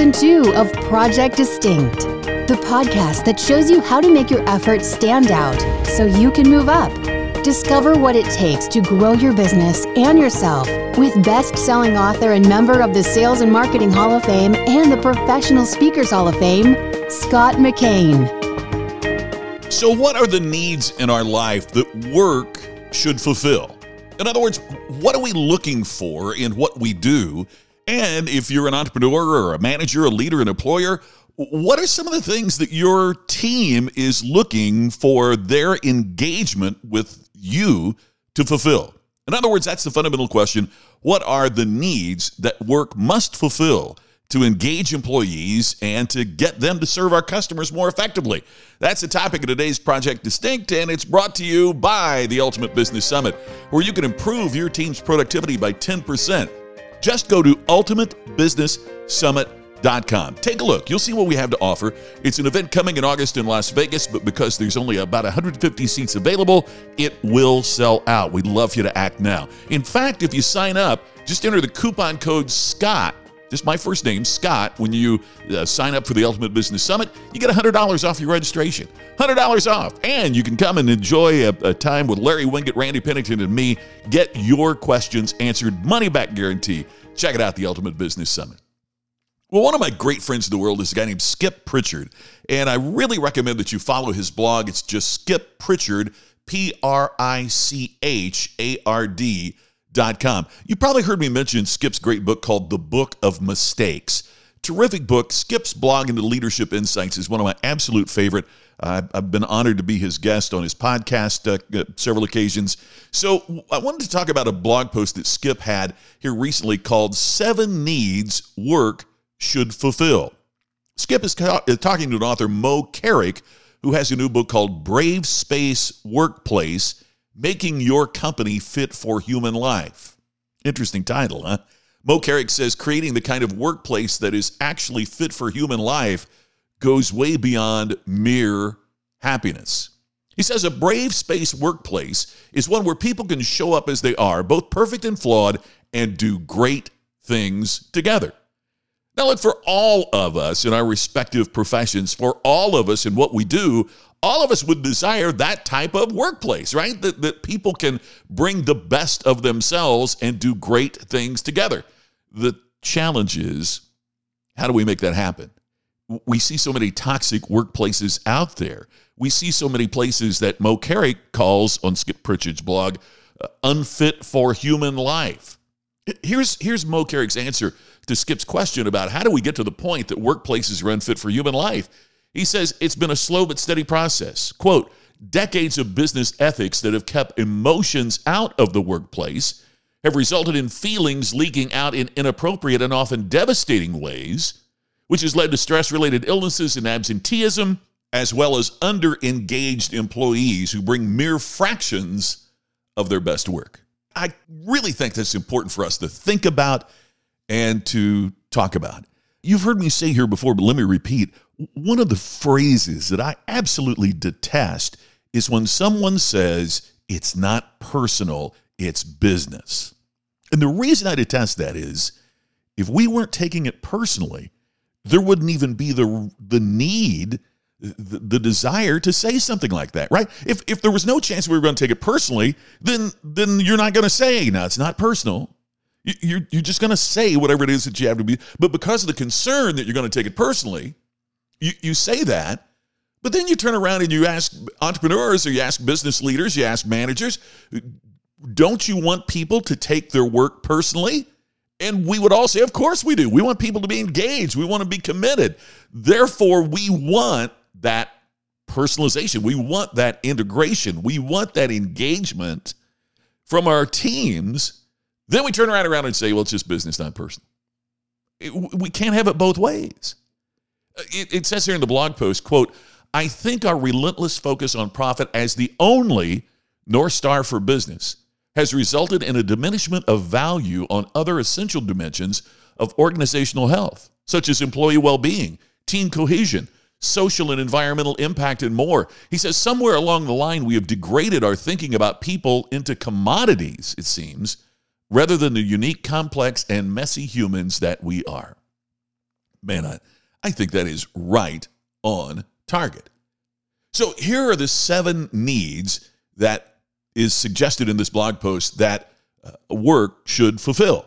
season two of Project Distinct, the podcast that shows you how to make your efforts stand out so you can move up. Discover what it takes to grow your business and yourself with best selling author and member of the Sales and Marketing Hall of Fame and the Professional Speakers Hall of Fame, Scott McKain. So, what are the needs in our life that work should fulfill? In other words, what are we looking for in what we do? And if you're an entrepreneur or a manager, a leader, an employer, what are some of the things that your team is looking for their engagement with you to fulfill? In other words, that's the fundamental question. What are the needs that work must fulfill to engage employees and to get them to serve our customers more effectively? That's the topic of today's Project Distinct, and it's brought to you by the Ultimate Business Summit, where you can improve your team's productivity by 10%. Just go to ultimatebusinesssummit.com. Take a look. You'll see what we have to offer. It's an event coming in August in Las Vegas, but because there's only about 150 seats available, it will sell out. We'd love you to act now. In fact, if you sign up, just enter the coupon code SCOTT just my first name, Scott, when you uh, sign up for the Ultimate Business Summit, you get $100 off your registration. $100 off. And you can come and enjoy a, a time with Larry Winget, Randy Pennington, and me. Get your questions answered, money back guarantee. Check it out, the Ultimate Business Summit. Well, one of my great friends in the world is a guy named Skip Prichard. And I really recommend that you follow his blog. It's just Skip Prichard, P R I C H A R D Com. You probably heard me mention Skip's great book called The Book of Mistakes. Terrific book. Skip's blog into leadership insights is one of my absolute favorite. Uh, I've been honored to be his guest on his podcast uh, several occasions. So I wanted to talk about a blog post that Skip had here recently called Seven Needs Work Should Fulfill. Skip is ca- talking to an author, Mo Carrick, who has a new book called Brave Space Workplace Making Your Company Fit for Human Life. Interesting title, huh? Mo Carrick says creating the kind of workplace that is actually fit for human life goes way beyond mere happiness. He says a brave space workplace is one where people can show up as they are, both perfect and flawed, and do great things together. Now, look, for all of us in our respective professions, for all of us in what we do, all of us would desire that type of workplace, right? That, that people can bring the best of themselves and do great things together. The challenge is how do we make that happen? We see so many toxic workplaces out there. We see so many places that Mo Carrick calls on Skip Prichard's blog uh, unfit for human life. Here's, here's Mo Carrick's answer to Skip's question about how do we get to the point that workplaces are unfit for human life. He says it's been a slow but steady process. Quote, decades of business ethics that have kept emotions out of the workplace have resulted in feelings leaking out in inappropriate and often devastating ways, which has led to stress related illnesses and absenteeism, as well as under engaged employees who bring mere fractions of their best work. I really think that's important for us to think about and to talk about. You've heard me say here before, but let me repeat one of the phrases that I absolutely detest is when someone says it's not personal, it's business. And the reason I detest that is if we weren't taking it personally, there wouldn't even be the the need the, the desire to say something like that, right? If if there was no chance we were going to take it personally, then then you're not going to say, "No, it's not personal." You're you're just going to say whatever it is that you have to be. But because of the concern that you're going to take it personally, you, you say that, but then you turn around and you ask entrepreneurs or you ask business leaders, you ask managers, don't you want people to take their work personally? And we would all say, of course we do. We want people to be engaged. We want to be committed. Therefore, we want that personalization. We want that integration. We want that engagement from our teams. Then we turn around around and say, well, it's just business, not personal. we can't have it both ways. Uh, it, it says here in the blog post, quote, I think our relentless focus on profit as the only North Star for business has resulted in a diminishment of value on other essential dimensions of organizational health, such as employee well being, team cohesion, social and environmental impact, and more. He says somewhere along the line, we have degraded our thinking about people into commodities, it seems, rather than the unique, complex, and messy humans that we are. Man, I, I think that is right on target. So here are the seven needs that is suggested in this blog post that uh, work should fulfill.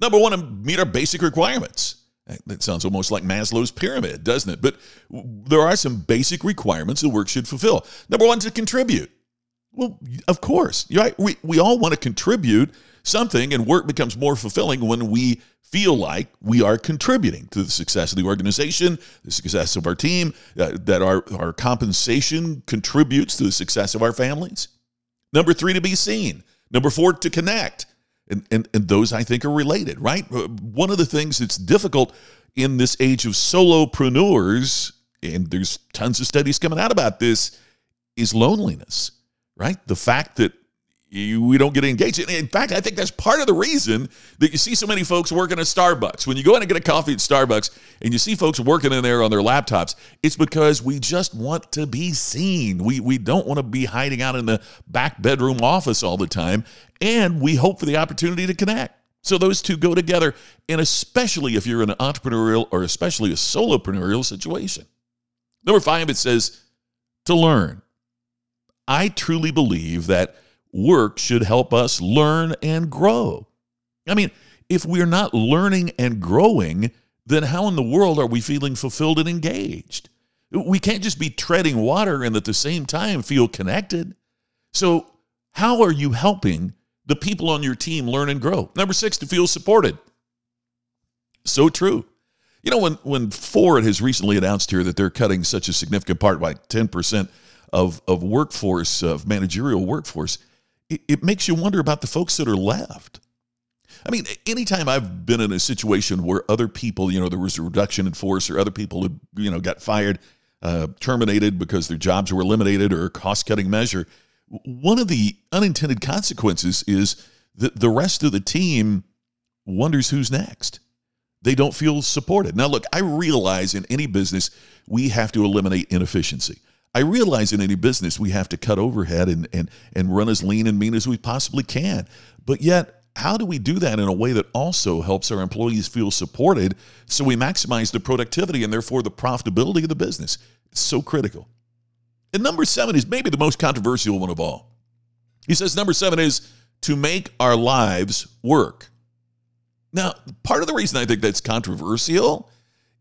Number one, meet our basic requirements. That sounds almost like Maslow's pyramid, doesn't it? But there are some basic requirements that work should fulfill. Number one, to contribute. Well, of course, right? We, we all want to contribute something, and work becomes more fulfilling when we feel like we are contributing to the success of the organization, the success of our team, uh, that our, our compensation contributes to the success of our families. Number three, to be seen. Number four, to connect. And, and, and those I think are related, right? Uh, one of the things that's difficult in this age of solopreneurs, and there's tons of studies coming out about this, is loneliness, right? The fact that you, we don't get engaged. In fact, I think that's part of the reason that you see so many folks working at Starbucks. When you go in and get a coffee at Starbucks and you see folks working in there on their laptops, it's because we just want to be seen. We, we don't want to be hiding out in the back bedroom office all the time. And we hope for the opportunity to connect. So those two go together, and especially if you're in an entrepreneurial or especially a solopreneurial situation. Number five, it says to learn. I truly believe that work should help us learn and grow. I mean, if we're not learning and growing, then how in the world are we feeling fulfilled and engaged? We can't just be treading water and at the same time feel connected. So, how are you helping the people on your team learn and grow? Number six, to feel supported. So true. You know, when, when Ford has recently announced here that they're cutting such a significant part, like 10% of, of workforce, of managerial workforce, it, it makes you wonder about the folks that are left. I mean, anytime I've been in a situation where other people, you know, there was a reduction in force or other people who, you know, got fired, uh, terminated because their jobs were eliminated or a cost cutting measure, one of the unintended consequences is that the rest of the team wonders who's next. They don't feel supported. Now, look, I realize in any business, we have to eliminate inefficiency. I realize in any business we have to cut overhead and, and, and run as lean and mean as we possibly can. But yet, how do we do that in a way that also helps our employees feel supported so we maximize the productivity and therefore the profitability of the business? It's so critical. And number seven is maybe the most controversial one of all. He says number seven is to make our lives work. Now, part of the reason I think that's controversial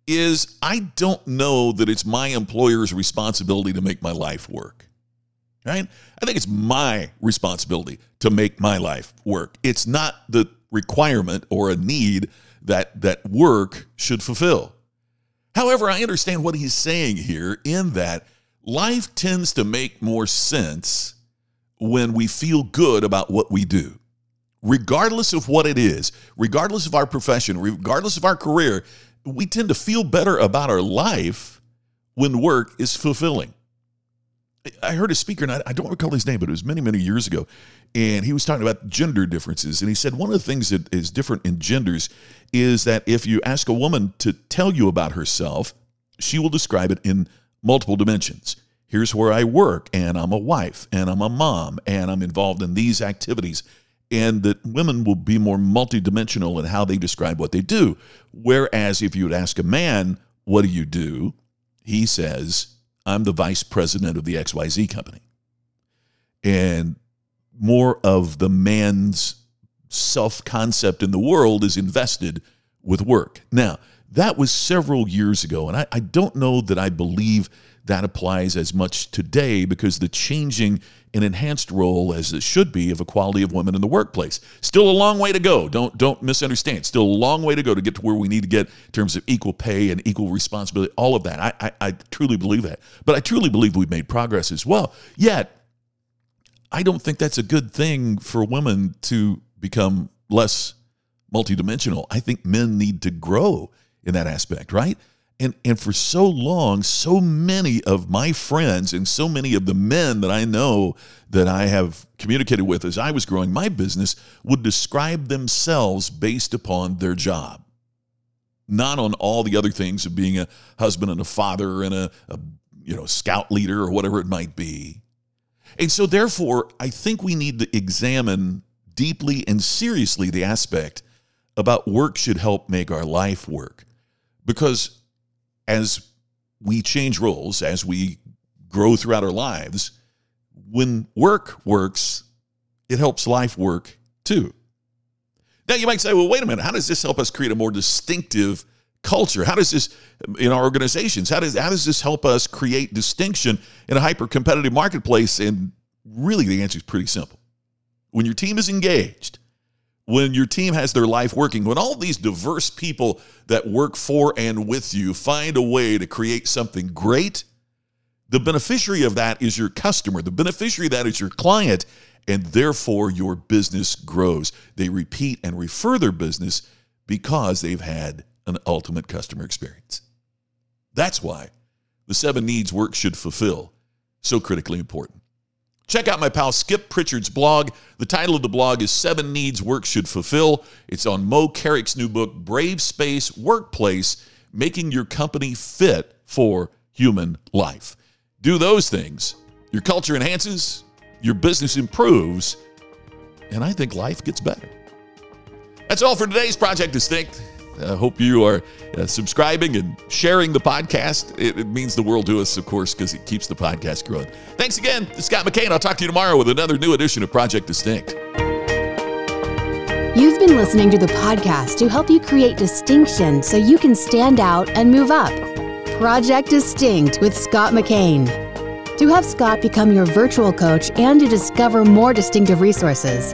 is I don't know that it's my employer's responsibility to make my life work. Right? I think it's my responsibility to make my life work. It's not the requirement or a need that that work should fulfill. However, I understand what he's saying here in that life tends to make more sense when we feel good about what we do. Regardless of what it is, regardless of our profession, regardless of our career, we tend to feel better about our life when work is fulfilling. I heard a speaker, and I don't recall his name, but it was many, many years ago. And he was talking about gender differences. And he said one of the things that is different in genders is that if you ask a woman to tell you about herself, she will describe it in multiple dimensions. Here's where I work, and I'm a wife, and I'm a mom, and I'm involved in these activities and that women will be more multidimensional in how they describe what they do. Whereas if you would ask a man, what do you do? He says, I'm the vice president of the XYZ company. And more of the man's self concept in the world is invested with work. Now, that was several years ago, and I, I don't know that I believe that applies as much today because the changing and enhanced role as it should be of equality of women in the workplace. Still a long way to go. Don't don't misunderstand. Still a long way to go to get to where we need to get in terms of equal pay and equal responsibility. All of that. I I, I truly believe that. But I truly believe we've made progress as well. Yet I don't think that's a good thing for women to become less multidimensional. I think men need to grow in that aspect, right? And, and for so long, so many of my friends and so many of the men that I know that I have communicated with as I was growing my business would describe themselves based upon their job, not on all the other things of being a husband and a father and a, a you know scout leader or whatever it might be. And so, therefore, I think we need to examine deeply and seriously the aspect about work should help make our life work Because as we change roles, as we grow throughout our lives, when work works, it helps life work too. Now you might say, well, wait a minute, how does this help us create a more distinctive culture? How does this in our organizations? How does how does this help us create distinction in a hyper competitive marketplace? And really the answer is pretty simple. When your team is engaged, when your team has their life working, when all these diverse people that work for and with you find a way to create something great, the beneficiary of that is your customer. The beneficiary of that is your client, and therefore your business grows. They repeat and refer their business because they've had an ultimate customer experience. That's why the seven needs work should fulfill so critically important. Check out my pal Skip Prichard's blog. The title of the blog is Seven Needs Work Should Fulfill. It's on Mo Carrick's new book, Brave Space Workplace Making Your Company Fit for Human Life. Do those things. Your culture enhances, your business improves, and I think life gets better. That's all for today's Project Distinct. I hope you are uh, subscribing and sharing the podcast. It, it, means the world to us, of course, because it keeps the podcast growing. Thanks again. Scott McKain. I'll talk to you tomorrow with another new edition of Project Distinct. You've been listening to the podcast to help you create distinction so you can stand out and move up. Project Distinct with Scott McKain. To have Scott become your virtual coach and to discover more distinctive resources,